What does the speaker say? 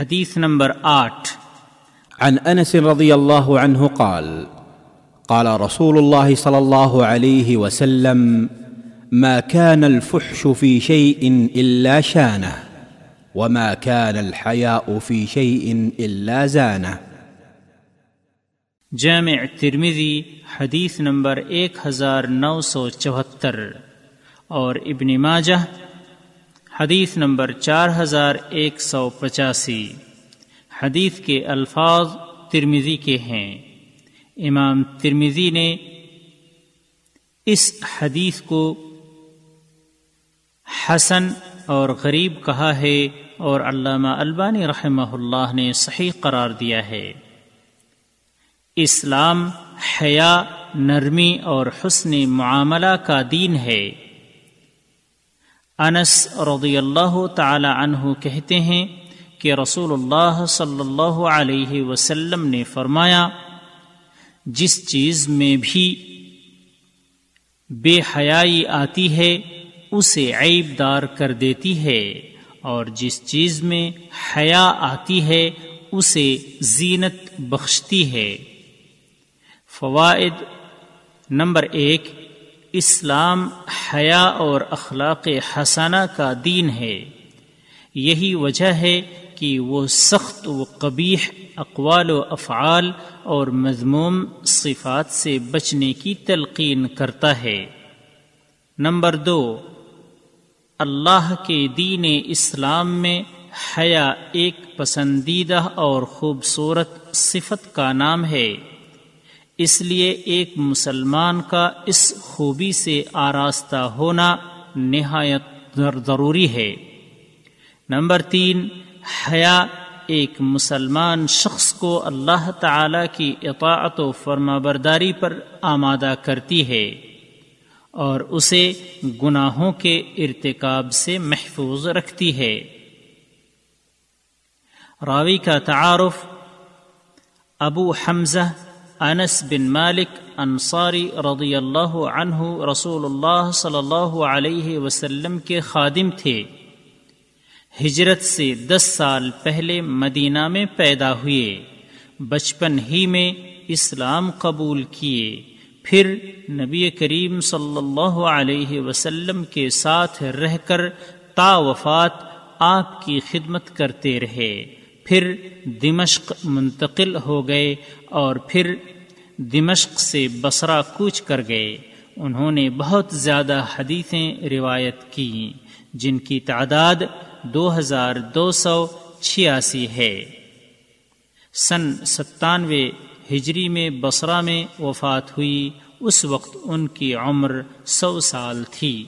حدیث نمبر آٹھ۔ عن انس رضي الله عنه قال قال رسول الله صلى الله عليه وسلم ما كان الفحش في شيء الا شانه وما كان الحياء في شيء الا زانه جامع ترمذی حدیث نمبر ایک ہزار نو سو چوہتر۔ اور ابن ماجہ حدیث نمبر چار ہزار ایک سو پچاسی۔ حدیث کے الفاظ ترمزی کے ہیں۔ امام ترمزی نے اس حدیث کو حسن اور غریب کہا ہے اور علامہ البانی رحمہ اللہ نے صحیح قرار دیا ہے۔ اسلام حیا، نرمی اور حسن معاملہ کا دین ہے۔ انس رضی اللہ تعالی عنہ کہتے ہیں کہ رسول اللہ صلی اللہ علیہ وسلم نے فرمایا، جس چیز میں بھی بے حیائی آتی ہے، اسے عیب دار کر دیتی ہے، اور جس چیز میں حیا آتی ہے، اسے زینت بخشتی ہے۔ فوائد نمبر ایک اسلام حیا اور اخلاق حسانہ کا دین ہے۔ یہی وجہ ہے کہ وہ سخت و قبیح اقوال و افعال اور مضموم صفات سے بچنے کی تلقین کرتا ہے۔ نمبر دو، اللہ کے دین اسلام میں حیا ایک پسندیدہ اور خوبصورت صفت کا نام ہے۔ اس لیے ایک مسلمان کا اس خوبی سے آراستہ ہونا نہایت ضروری ہے۔ نمبر تین، حیا، ایک مسلمان شخص کو اللہ تعالی کی اطاعت و فرما برداری پر آمادہ کرتی ہے اور اسے گناہوں کے ارتکاب سے محفوظ رکھتی ہے۔ راوی کا تعارف، ابو حمزہ انس بن مالک انصاری رضی اللہ عنہ رسول اللہ صلی اللہ علیہ وسلم کے خادم تھے۔ ہجرت سے دس سال پہلے مدینہ میں پیدا ہوئے۔ بچپن ہی میں اسلام قبول کیے۔ پھر نبی کریم صلی اللہ علیہ وسلم کے ساتھ رہ کر تا وفات آپ کی خدمت کرتے رہے۔ پھر دمشق منتقل ہو گئے اور پھر دمشق سے بسرا کوچ کر گئے۔ انہوں نے بہت زیادہ حدیثیں روایت کی جن کی تعداد دو ہزار دو سو چھیاسی ہے۔ سن ستانوے ہجری میں بسرا میں وفات ہوئی، اس وقت ان کی عمر سو سال تھی۔